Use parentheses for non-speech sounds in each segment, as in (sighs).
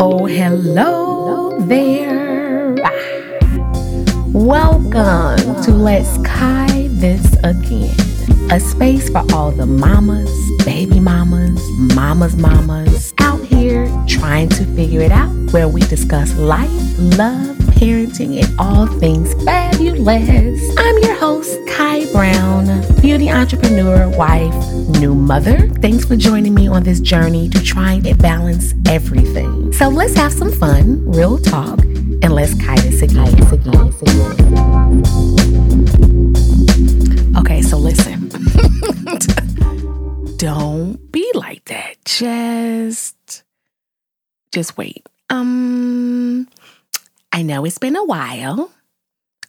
Oh, hello there. Welcome to Let's Kai This Again, a space for all the mamas, baby mamas, mamas, mamas out here trying to figure it out, where we discuss life, love, parenting, and all things fabulous. I'm your host, Kai Brown, beauty entrepreneur, wife, new mother. Thanks for joining me on this journey to try and balance everything. So let's have some fun, real talk, and let's Kai this again. This again, this again. Okay, so listen. (laughs) Don't be like that. Just just wait. Um I know it's been a while.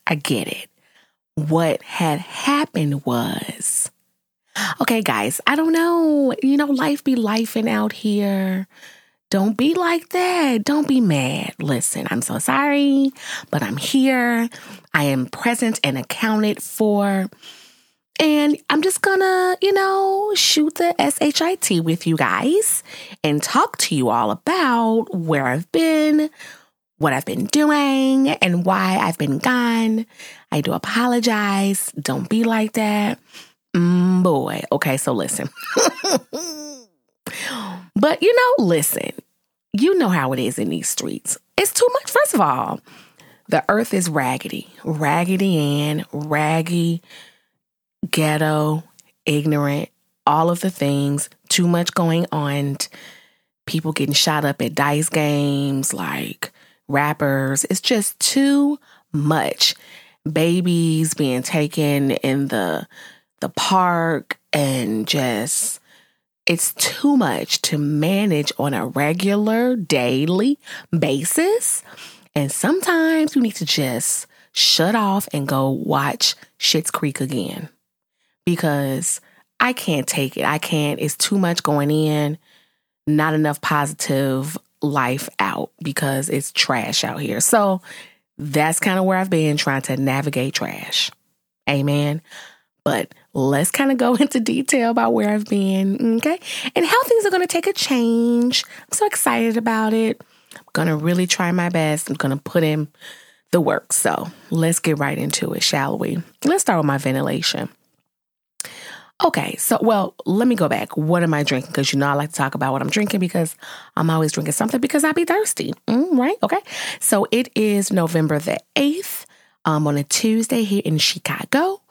I get it. What had happened was, okay, guys, I don't know. You know, life be lifing out here. Don't be like that. Don't be mad. Listen, I'm so sorry, but I'm here. I am present and accounted for. And I'm just gonna, you know, shoot the SHIT with you guys and talk to you all about where I've been, what I've been doing, and why I've been gone. I do apologize. Don't be like that. Mm, boy. Okay, so listen. (laughs) but you know, listen, you know how it is in these streets. It's too much. First of all, the earth is raggedy, raggedy and raggy, ghetto, ignorant, all of the things, too much going on. People getting shot up at dice games, like rappers. It's just too much. Babies being taken in the the park and just it's too much to manage on a regular daily basis. And sometimes you need to just shut off and go watch Schitt's Creek again. Because I can't take it. I can't. It's too much going in, not enough positive life out because it's trash out here. So that's kind of where I've been trying to navigate trash. Amen. But let's kind of go (laughs) into detail about where I've been, okay? And how things are going to take a change. I'm so excited about it. I'm going to really try my best. I'm going to put in the work. So let's get right into it, shall we? Let's start with my ventilation. Okay, so well, let me go back. What am I drinking? Because you know I like to talk about what I'm drinking because I'm always drinking something because I be thirsty, mm, right? Okay, so it is November the eighth, um, on a Tuesday here in Chicago.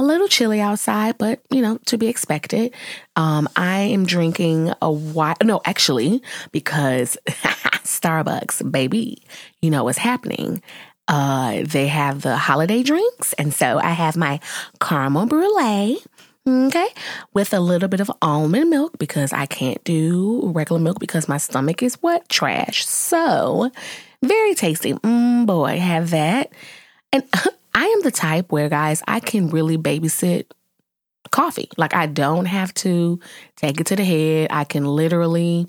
A little chilly outside, but you know to be expected. Um, I am drinking a white. No, actually, because (laughs) Starbucks, baby, you know what's happening. Uh, they have the holiday drinks, and so I have my caramel brulee Okay. With a little bit of almond milk because I can't do regular milk because my stomach is what? Trash. So, very tasty. Mm, boy, have that. And (laughs) I am the type where, guys, I can really babysit coffee. Like, I don't have to take it to the head. I can literally.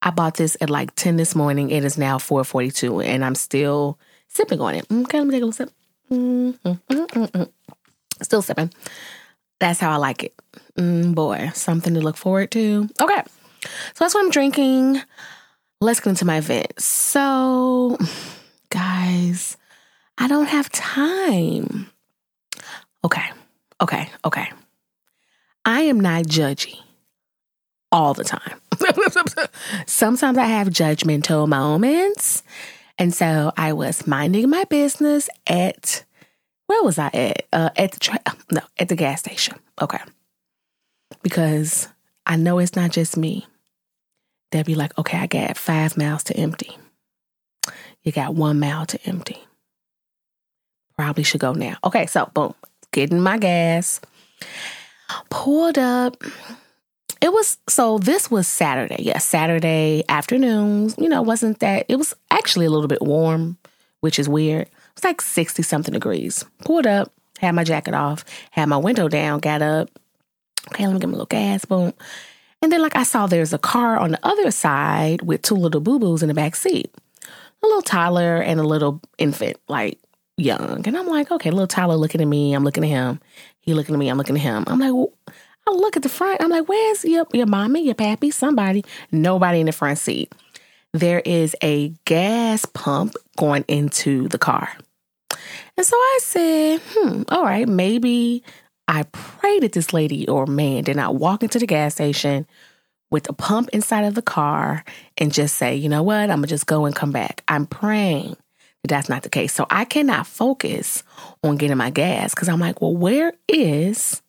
I bought this at like 10 this morning. It is now 4:42 and I'm still sipping on it. Okay, let me take a little sip. Mm-hmm. Mm-hmm. Still sipping. That's how I like it. Mm, boy, something to look forward to. Okay, so that's what I'm drinking. Let's get into my event. So, guys, I don't have time. Okay, okay, okay. I am not judgy all the time. (laughs) Sometimes I have judgmental moments. And so I was minding my business at where was I at? Uh, at the tra- no, at the gas station. Okay, because I know it's not just me. They'll be like, okay, I got five miles to empty. You got one mile to empty. Probably should go now. Okay, so boom, getting my gas. Pulled up. It was so this was Saturday. Yes, yeah, Saturday afternoons. You know, wasn't that it was actually a little bit warm, which is weird. It was like 60 something degrees. Pulled up, had my jacket off, had my window down, got up. Okay, let me get my little gas, boom. And then, like, I saw there's a car on the other side with two little boo boos in the back seat a little toddler and a little infant, like young. And I'm like, okay, little Tyler looking at me. I'm looking at him. He looking at me. I'm looking at him. I'm like, well, I look at the front. I'm like, where's your, your mommy, your pappy, somebody? Nobody in the front seat. There is a gas pump going into the car. And so I said, hmm, all right, maybe I pray that this lady or man did not walk into the gas station with a pump inside of the car and just say, you know what, I'm gonna just go and come back. I'm praying that that's not the case. So I cannot focus on getting my gas because I'm like, well, where is,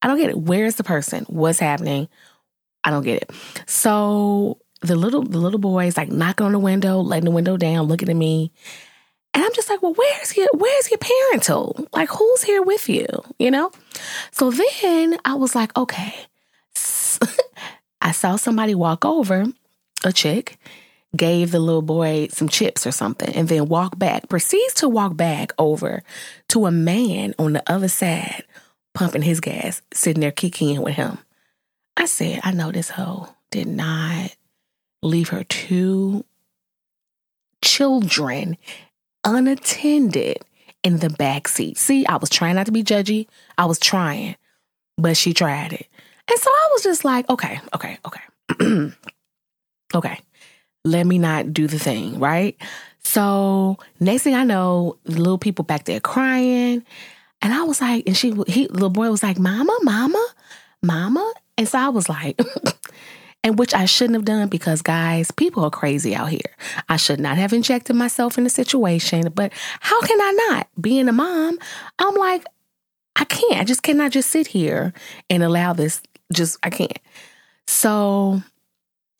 I don't get it. Where's the person? What's happening? I don't get it. So the little the little boy is like knocking on the window, letting the window down, looking at me. And I'm just like, well, where's your where's your parental? Like, who's here with you? You know? So then I was like, okay. (laughs) I saw somebody walk over, a chick, gave the little boy some chips or something, and then walk back, proceeds to walk back over to a man on the other side, pumping his gas, sitting there kicking in with him. I said, I know this hoe did not leave her two children unattended in the back seat. See, I was trying not to be judgy. I was trying, but she tried it. And so I was just like, okay, okay, okay. (clears throat) okay. Let me not do the thing, right? So next thing I know, little people back there crying. And I was like, and she he little boy was like, Mama, Mama, Mama. And so I was like, (laughs) and which I shouldn't have done because, guys, people are crazy out here. I should not have injected myself in the situation, but how can I not? Being a mom, I'm like, I can't. I just cannot just sit here and allow this. Just, I can't. So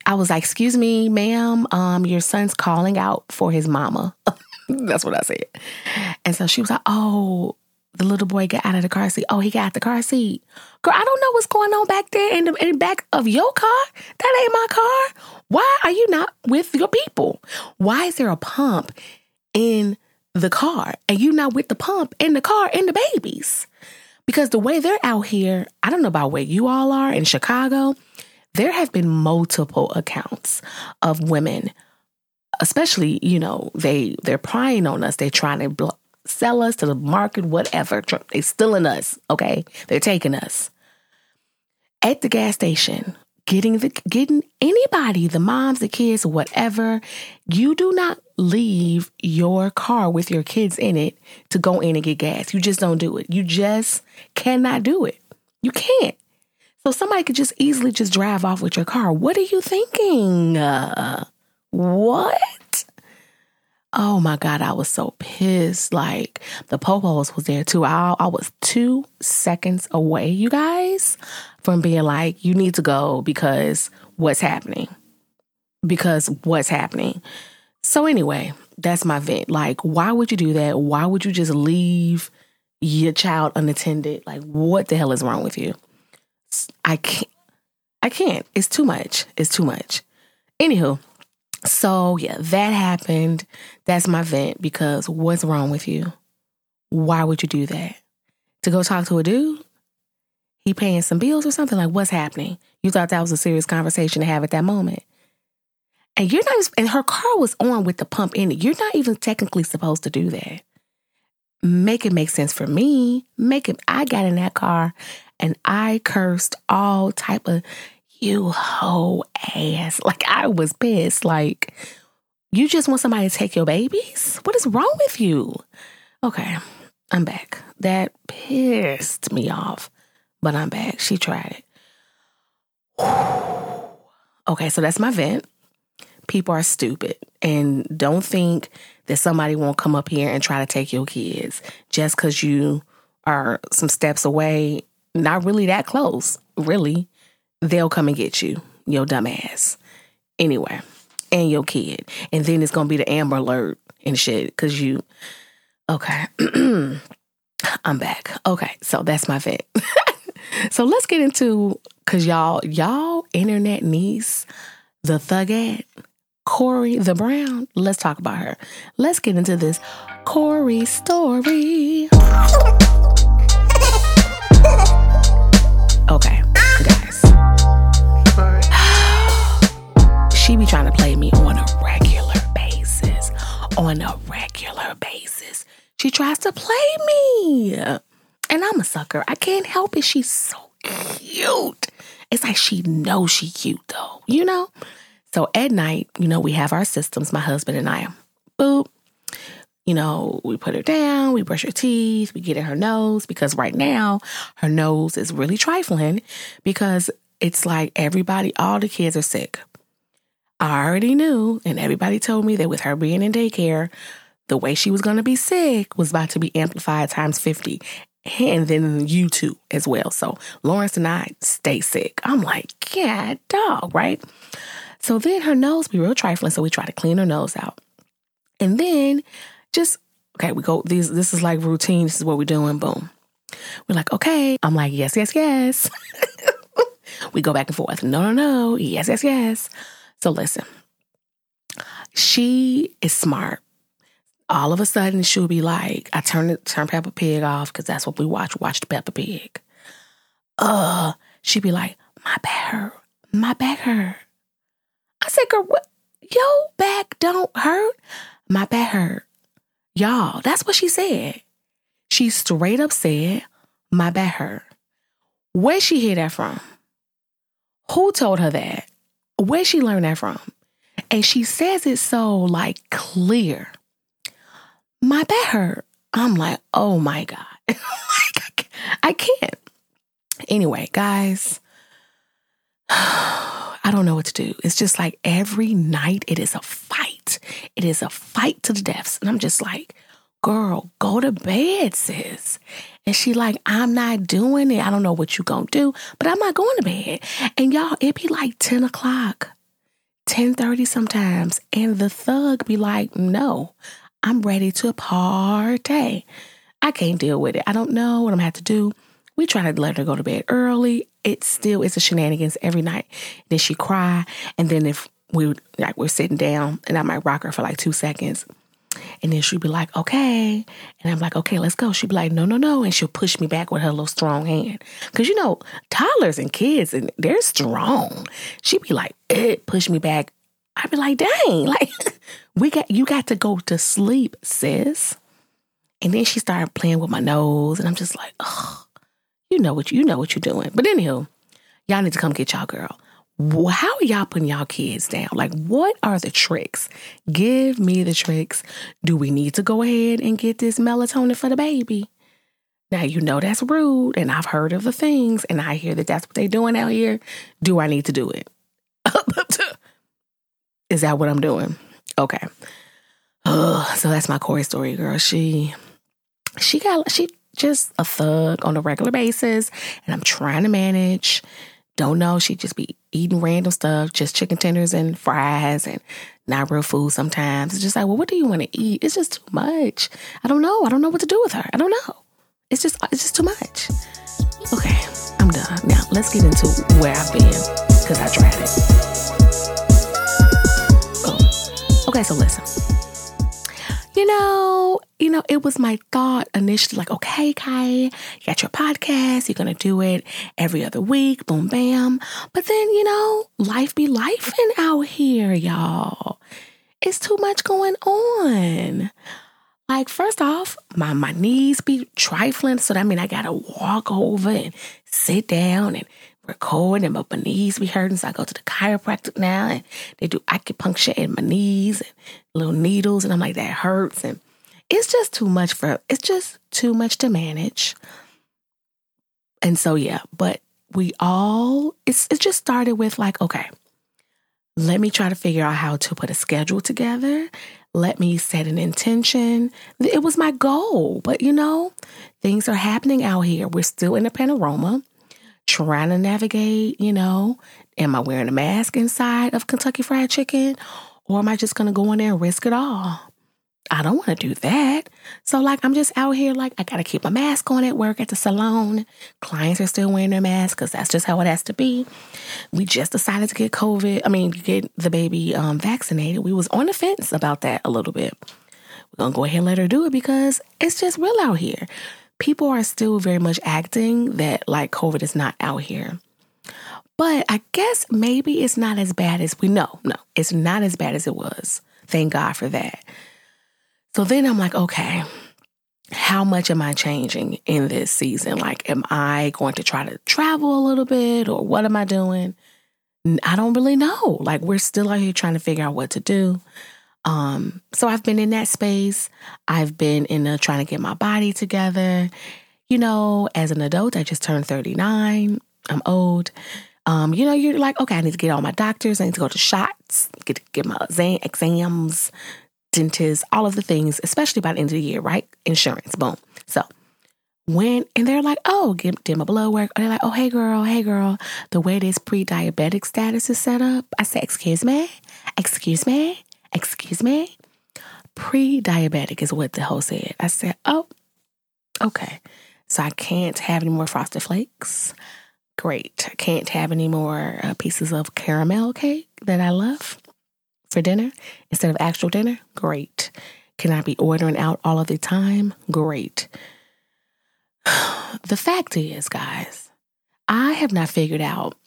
I was like, excuse me, ma'am, um, your son's calling out for his mama. (laughs) That's what I said. And so she was like, oh, the little boy got out of the car seat. Oh, he got out the car seat. Girl, I don't know what's going on back there in the, in the back of your car. That ain't my car. Why are you not with your people? Why is there a pump in the car and you not with the pump in the car and the babies? Because the way they're out here, I don't know about where you all are in Chicago. There have been multiple accounts of women especially you know they they're prying on us they're trying to sell us to the market, whatever. They're stealing us, okay? They're taking us. At the gas station, getting the getting anybody, the moms, the kids, whatever, you do not leave your car with your kids in it to go in and get gas. You just don't do it. You just cannot do it. You can't. So somebody could just easily just drive off with your car. What are you thinking? Uh, what? Oh my God, I was so pissed. Like the Popos was there too. I, I was two seconds away, you guys, from being like, you need to go because what's happening? Because what's happening? So, anyway, that's my vent. Like, why would you do that? Why would you just leave your child unattended? Like, what the hell is wrong with you? I can't. I can't. It's too much. It's too much. Anywho, so, yeah, that happened. That's my vent because what's wrong with you? Why would you do that? To go talk to a dude? He paying some bills or something? Like, what's happening? You thought that was a serious conversation to have at that moment. And you're not, and her car was on with the pump in it. You're not even technically supposed to do that. Make it make sense for me. Make it, I got in that car and I cursed all type of you hoe ass. Like I was pissed. Like, you just want somebody to take your babies? What is wrong with you? Okay, I'm back. That pissed me off, but I'm back. She tried it. (sighs) okay, so that's my vent. People are stupid and don't think that somebody won't come up here and try to take your kids just because you are some steps away, not really that close, really they'll come and get you, your dumb ass. Anyway, and your kid. And then it's gonna be the Amber Alert and shit, because you okay. (clears throat) I'm back. Okay, so that's my vet. (laughs) so let's get into cause y'all, y'all internet niece, the thugette, Corey the Brown. Let's talk about her. Let's get into this Corey story. (laughs) Okay. She be trying to play me on a regular basis. On a regular basis. She tries to play me. And I'm a sucker. I can't help it. She's so cute. It's like she knows she cute though, you know? So at night, you know, we have our systems, my husband and I. Boop. You know, we put her down, we brush her teeth, we get in her nose because right now her nose is really trifling because it's like everybody, all the kids are sick. I already knew, and everybody told me that with her being in daycare, the way she was going to be sick was about to be amplified times 50. And then you too as well. So Lawrence and I stay sick. I'm like, yeah, dog, right? So then her nose be real trifling. So we try to clean her nose out. And then just, okay, we go, these, this is like routine. This is what we're doing. Boom. We're like, okay. I'm like, yes, yes, yes. (laughs) we go back and forth. No, no, no. Yes, yes, yes. So listen, she is smart. All of a sudden, she'll be like, I turn turn Peppa Pig off because that's what we watch. Watch the Peppa Pig. Uh, she'd be like, my back hurt. My back hurt. I said, girl, what? Your back don't hurt. My back hurt. Y'all, that's what she said. She straight up said, my back hurt. Where she hear that from? Who told her that? Where she learned that from? And she says it so like clear. My back hurt. I'm like, oh my God. (laughs) I can't. Anyway, guys, (sighs) I don't know what to do. It's just like every night it is a fight. It is a fight to the deaths. And I'm just like, girl, go to bed, sis. And she like, I'm not doing it. I don't know what you gonna do, but I'm not going to bed. And y'all, it be like 10 o'clock, 10:30 sometimes. And the thug be like, no, I'm ready to party. I can't deal with it. I don't know what I'm gonna have to do. We try to let her go to bed early. It still is a shenanigans every night. Then she cry. And then if we like we're sitting down and I might rock her for like two seconds and then she'd be like, okay. And I'm like, okay, let's go. She'd be like, no, no, no. And she'll push me back with her little strong hand. Cause you know, toddlers and kids, and they're strong. She'd be like, eh, push me back. I'd be like, dang, (laughs) like we got you got to go to sleep, sis. And then she started playing with my nose, and I'm just like, oh, you know what you know what you're doing. But anywho, y'all need to come get y'all girl how y'all putting y'all kids down? Like, what are the tricks? Give me the tricks. Do we need to go ahead and get this melatonin for the baby? Now, you know that's rude, and I've heard of the things, and I hear that that's what they're doing out here. Do I need to do it? (laughs) Is that what I'm doing? Okay. Uh, so that's my Corey story, girl. She, she got, she just a thug on a regular basis, and I'm trying to manage don't know. She'd just be eating random stuff, just chicken tenders and fries and not real food sometimes. It's just like, well, what do you want to eat? It's just too much. I don't know. I don't know what to do with her. I don't know. It's just it's just too much. Okay, I'm done. Now let's get into where I've been because I tried it. Oh. Okay, so listen you know, you know, it was my thought initially like, okay, Kai, you got your podcast, you're gonna do it every other week, boom bam. But then, you know, life be life out here, y'all. It's too much going on. Like, first off, my, my knees be trifling. So that mean I gotta walk over and sit down and record and my knees be hurting. So I go to the chiropractic now and they do acupuncture in my knees and little needles. And I'm like, that hurts. And it's just too much for, it's just too much to manage. And so, yeah, but we all, it's, it just started with like, okay, let me try to figure out how to put a schedule together. Let me set an intention. It was my goal, but you know, things are happening out here. We're still in a panorama trying to navigate, you know, am I wearing a mask inside of Kentucky Fried Chicken or am I just to go in there and risk it all? I don't want to do that. So, like, I'm just out here, like, I got to keep my mask on at work at the salon. Clients are still wearing their masks because that's just how it has to be. We just decided to get COVID, I mean, get the baby um, vaccinated. We was on the fence about that a little bit. We're going to go ahead and let her do it because it's just real out here people are still very much acting that like COVID is not out here. But I guess maybe it's not as bad as we know. No, it's not as bad as it was. Thank God for that. So then I'm like, okay, how much am I changing in this season? Like, am I going to try to travel a little bit or what am I doing? I don't really know. Like we're still out here trying to figure out what to do. Um, so I've been in that space. I've been in a trying to get my body together. You know, as an adult, I just turned 39. I'm old. Um, you know, you're like, okay, I need to get all my doctors, I need to go to shots, get get my exams, dentist, all of the things, especially by the end of the year, right? Insurance, boom. So when and they're like, oh, get did my blood work. Or they're like, oh, hey girl, hey girl, the way this pre-diabetic status is set up. I said, excuse me, excuse me, excuse me. Pre-diabetic is what the host said. I said, oh, okay. So I can't have any more frosted flakes. Great. I can't have any more uh, pieces of caramel cake that I love for dinner instead of actual dinner. Great. Can I be ordering out all of the time? Great. (sighs) The fact is, guys, I have not figured out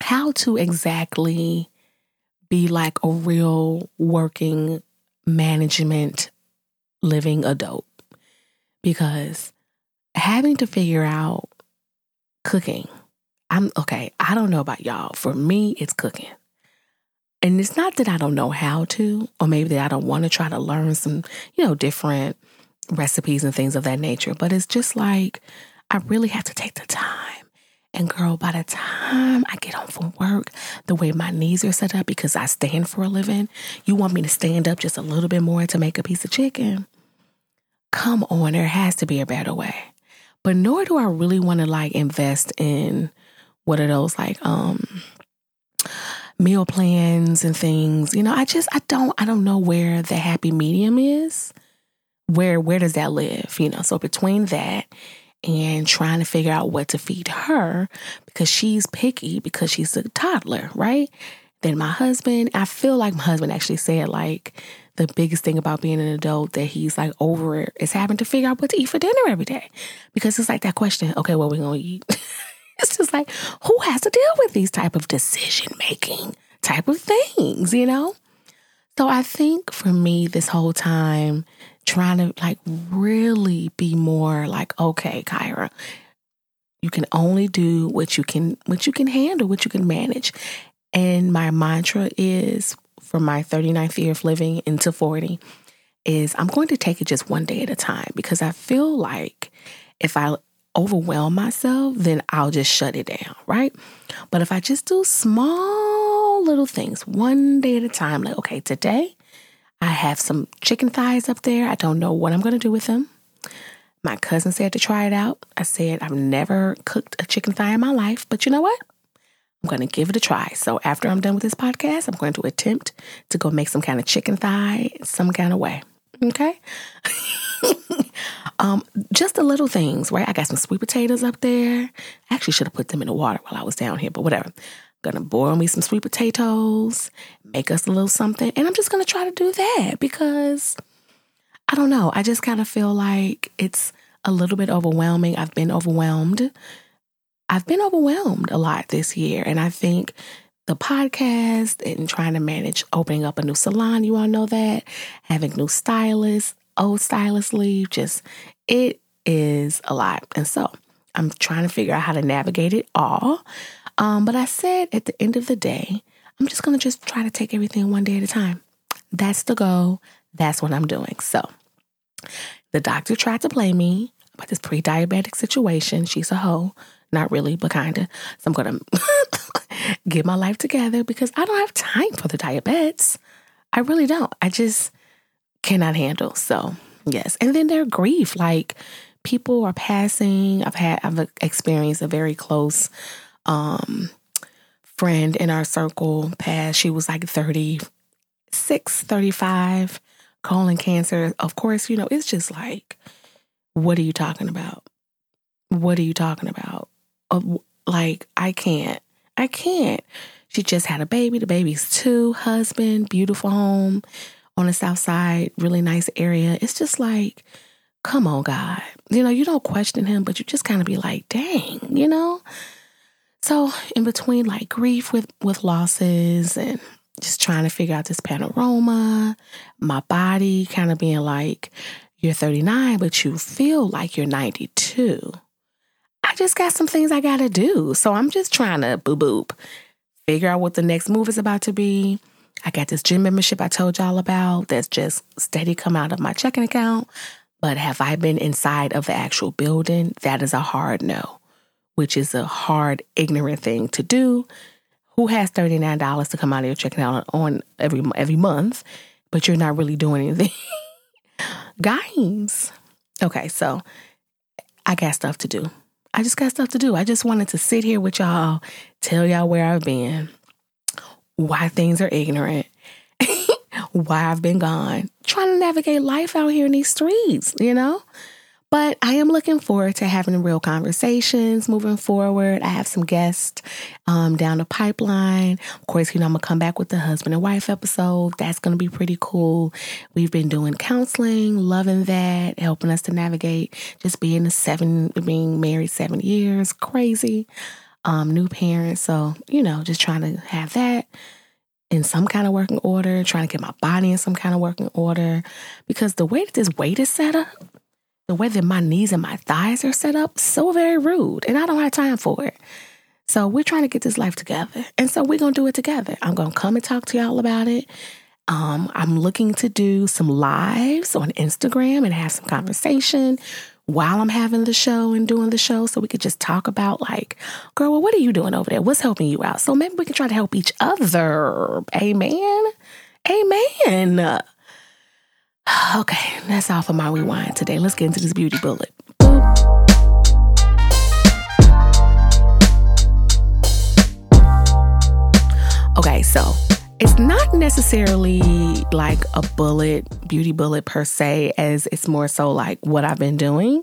how to exactly be like a real working management living adult because having to figure out cooking. I'm okay, I don't know about y'all. For me, it's cooking. And it's not that I don't know how to, or maybe that I don't want to try to learn some, you know, different recipes and things of that nature, but it's just like I really have to take the time. And girl, by the time I get home from work, the way my knees are set up because I stand for a living, you want me to stand up just a little bit more to make a piece of chicken? Come on, there has to be a better way. But nor do I really want to like invest in what are those like um meal plans and things. You know, I just I don't I don't know where the happy medium is. Where where does that live? You know, so between that and trying to figure out what to feed her because she's picky because she's a toddler, right? Then my husband, I feel like my husband actually said like the biggest thing about being an adult that he's like over it is having to figure out what to eat for dinner every day. Because it's like that question, okay, what we gonna eat? (laughs) (laughs) it's just like, who has to deal with these type of decision making type of things, you know? So I think for me this whole time, trying to like really be more like, okay, Kyra, you can only do what you can what you can handle, what you can manage. And my mantra is for my 39th year of living into 40 is I'm going to take it just one day at a time because I feel like if I overwhelm myself, then I'll just shut it down, right? But if I just do small little things one day at a time, like, okay, today I have some chicken thighs up there. I don't know what I'm going to do with them. My cousin said to try it out. I said, I've never cooked a chicken thigh in my life, but you know what? I'm going to give it a try. So after I'm done with this podcast, I'm going to attempt to go make some kind of chicken thigh some kind of way. Okay. (laughs) (laughs) um, just the little things, right? I got some sweet potatoes up there. I actually should have put them in the water while I was down here, but whatever. Gonna boil me some sweet potatoes, make us a little something, and I'm just gonna try to do that because I don't know. I just kind of feel like it's a little bit overwhelming. I've been overwhelmed I've been overwhelmed a lot this year. And I think the podcast and trying to manage opening up a new salon, you all know that, having new stylists, old stylist leave, just it is a lot. And so I'm trying to figure out how to navigate it all. Um, but I said at the end of the day, I'm just going to just try to take everything one day at a time. That's the goal. That's what I'm doing. So the doctor tried to play me about this pre diabetic situation. She's a hoe. Not really, but kind of. So I'm going (laughs) to get my life together because I don't have time for the diabetes. I really don't. I just cannot handle. So, yes. And then their grief. Like people are passing. I've had, I've experienced a very close um, friend in our circle pass. She was like 36, 35, colon cancer. Of course, you know, it's just like, what are you talking about? What are you talking about? like I can't. I can't. She just had a baby. The baby's two, husband, beautiful home on the south side, really nice area. It's just like, come on, God. You know, you don't question him, but you just kind of be like, dang, you know? So in between like grief with with losses and just trying to figure out this panorama, my body kind of being like, you're 39, but you feel like you're 92. I just got some things I got to do. So I'm just trying to boo boop, figure out what the next move is about to be. I got this gym membership I told y'all about that's just steady come out of my checking account. But have I been inside of the actual building? That is a hard no, which is a hard, ignorant thing to do. Who has $39 to come out of your checking account on every every month, but you're not really doing anything? (laughs) Guys. Okay, so I got stuff to do. I just got stuff to do. I just wanted to sit here with y'all, tell y'all where I've been, why things are ignorant, (laughs) why I've been gone, trying to navigate life out here in these streets, you know? But I am looking forward to having real conversations moving forward. I have some guests um, down the pipeline. Of course, you know, I'm going to come back with the husband and wife episode. That's going to be pretty cool. We've been doing counseling, loving that, helping us to navigate just being a seven, being married seven years, crazy. Um, new parents. So, you know, just trying to have that in some kind of working order, trying to get my body in some kind of working order. Because the way that this weight is set up, the way that my knees and my thighs are set up, so very rude. And I don't have time for it. So we're trying to get this life together. And so we're going to do it together. I'm going to come and talk to y'all about it. Um, I'm looking to do some lives on Instagram and have some conversation while I'm having the show and doing the show so we could just talk about like, girl, well, what are you doing over there? What's helping you out? So maybe we can try to help each other. Amen. Amen. Okay, that's all for my rewind today. Let's get into this beauty bullet. Okay, so it's not necessarily like a bullet, beauty bullet per se, as it's more so like what I've been doing.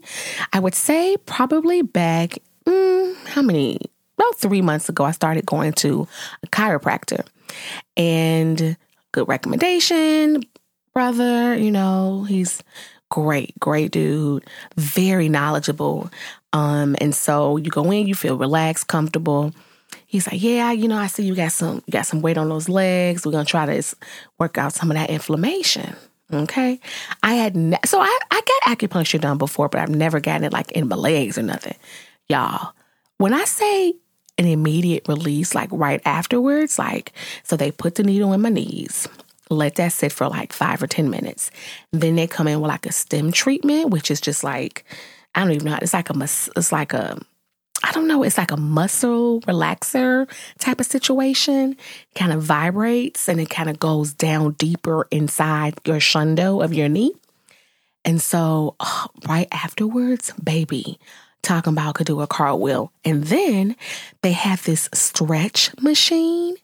I would say probably back, mm, how many? About three months ago, I started going to a chiropractor and good recommendation, brother. You know, he's great, great dude, very knowledgeable. Um, and so you go in, you feel relaxed, comfortable. He's like, yeah, you know, I see you got some got some weight on those legs. We're gonna try to work out some of that inflammation. Okay, I had ne- so I I got acupuncture done before, but I've never gotten it like in my legs or nothing, y'all. When I say an immediate release, like right afterwards, like so they put the needle in my knees, let that sit for like five or 10 minutes. Then they come in with like a stem treatment, which is just like, I don't even know. It's like a, it's like a, I don't know, it's like a muscle relaxer type of situation. Kind of vibrates and it kind of goes down deeper inside your shundo of your knee. And so, oh, right afterwards, baby, talking about could do a cartwheel. And then they have this stretch machine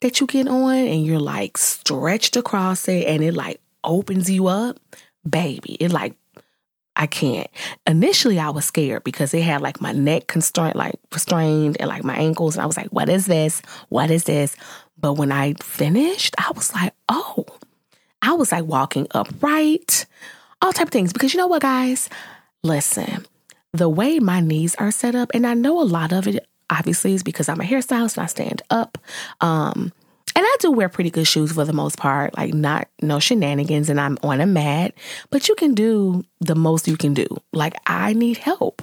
that you get on and you're like stretched across it and it like opens you up, baby, it like I can't. Initially, I was scared because it had like my neck constrained, like restrained, and like my ankles. And I was like, "What is this? What is this?" But when I finished, I was like, "Oh!" I was like walking upright, all type of things. Because you know what, guys? Listen, the way my knees are set up, and I know a lot of it obviously is because I'm a hairstylist and I stand up. Um, and I do wear pretty good shoes for the most part, like not no shenanigans, and I'm on a mat, but you can do the most you can do. Like I need help.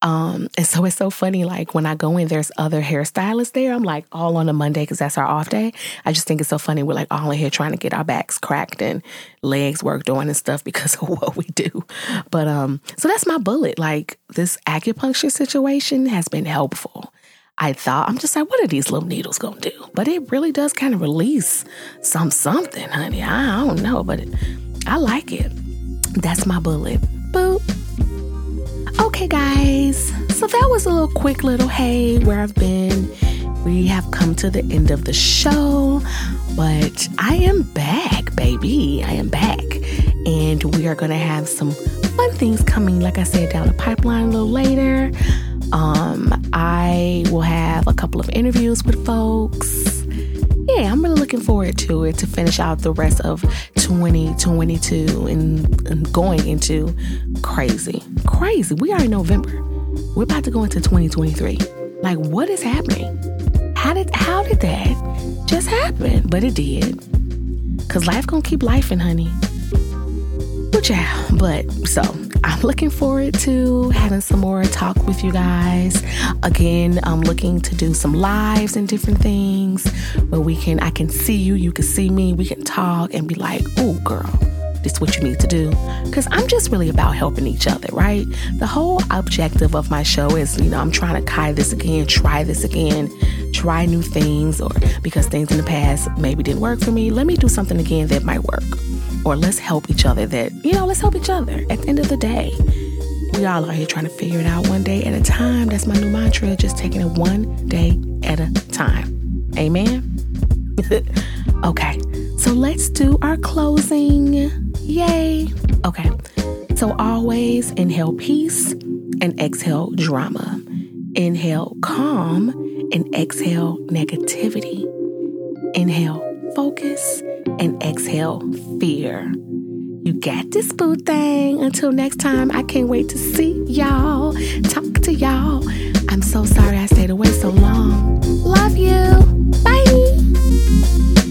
Um, and so it's so funny, like when I go in, there's other hairstylists there. I'm like all on a Monday because that's our off day. I just think it's so funny. We're like all in here trying to get our backs cracked and legs worked on and stuff (laughs) because of what we do. But um, so that's my bullet. Like this acupuncture situation has been helpful. I thought I'm just like, what are these little needles gonna do? But it really does kind of release some something, honey. I don't know, but I like it. That's my bullet. Boop. Okay, guys, so that was a little quick little hey, where I've been. We have come to the end of the show, but I am back, baby. I am back. And we are going to have some fun things coming, like I said, down the pipeline a little later. Um, I will have a couple of interviews with folks yeah, I'm really looking forward to it to finish out the rest of 2022 and, and going into crazy, crazy. We are in November. We're about to go into 2023. Like, what is happening? How did how did that just happen? But it did. Cause life gonna keep lifing, honey. But yeah, but so I'm looking forward to having some more talk with you guys. Again, I'm looking to do some lives and different things where we can, I can see you, you can see me, we can talk and be like, oh, girl this is what you need to do. Because I'm just really about helping each other, right? The whole objective of my show is, you know, I'm trying to try this again, try this again, try new things, or because things in the past maybe didn't work for me, let me do something again that might work. Or let's help each other that, you know, let's help each other at the end of the day. We all are here trying to figure it out one day at a time. That's my new mantra, just taking it one day at a time. Amen. (laughs) okay, so let's do our closing. Yay. Okay. So always inhale peace and exhale drama. Inhale calm and exhale negativity. Inhale focus and exhale fear. You got this boo thing. Until next time, I can't wait to see y'all, talk to y'all. I'm so sorry I stayed away so long. Love you. Bye.